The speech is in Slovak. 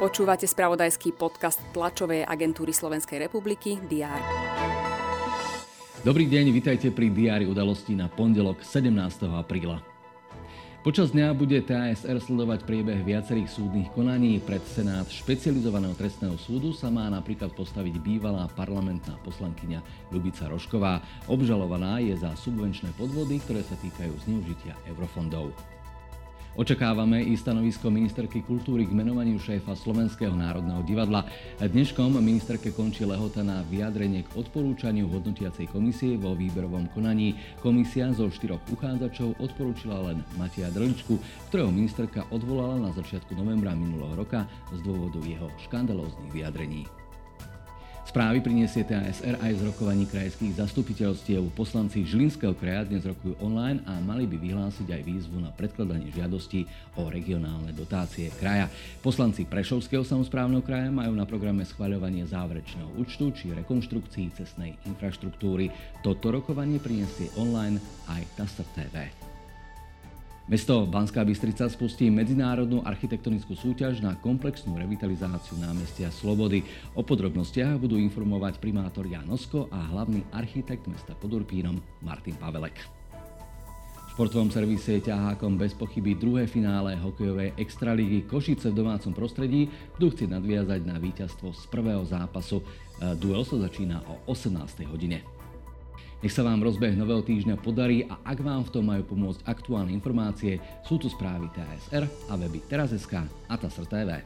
Počúvate spravodajský podcast tlačovej agentúry Slovenskej republiky DR. Dobrý deň, vitajte pri diári udalostí na pondelok 17. apríla. Počas dňa bude TASR sledovať priebeh viacerých súdnych konaní. Pred Senát špecializovaného trestného súdu sa má napríklad postaviť bývalá parlamentná poslankyňa Ľubica Rošková. Obžalovaná je za subvenčné podvody, ktoré sa týkajú zneužitia eurofondov. Očakávame i stanovisko ministerky kultúry k menovaniu šéfa Slovenského národného divadla. Dneškom ministerke končí lehota na vyjadrenie k odporúčaniu hodnotiacej komisie vo výberovom konaní. Komisia zo štyroch uchádzačov odporúčila len Matia Drličku, ktorého ministerka odvolala na začiatku novembra minulého roka z dôvodu jeho škandalóznych vyjadrení. Správy priniesie TASR aj z rokovaní krajských zastupiteľstiev. Poslanci Žilinského kraja dnes rokujú online a mali by vyhlásiť aj výzvu na predkladanie žiadosti o regionálne dotácie kraja. Poslanci Prešovského samozprávneho kraja majú na programe schvaľovanie záverečného účtu či rekonštrukcií cestnej infraštruktúry. Toto rokovanie priniesie online aj TASR TV. Mesto Banská Bystrica spustí medzinárodnú architektonickú súťaž na komplexnú revitalizáciu námestia Slobody. O podrobnostiach budú informovať primátor Jan a hlavný architekt mesta pod Urpínom Martin Pavelek. Športovom servise ťahákom bez pochyby druhé finále hokejovej extralígy Košice v domácom prostredí budú chcieť nadviazať na víťazstvo z prvého zápasu. Duel sa začína o 18. hodine. Nech sa vám rozbeh nového týždňa podarí a ak vám v tom majú pomôcť aktuálne informácie, sú tu správy TSR a weby teraz.sk a TASR TV.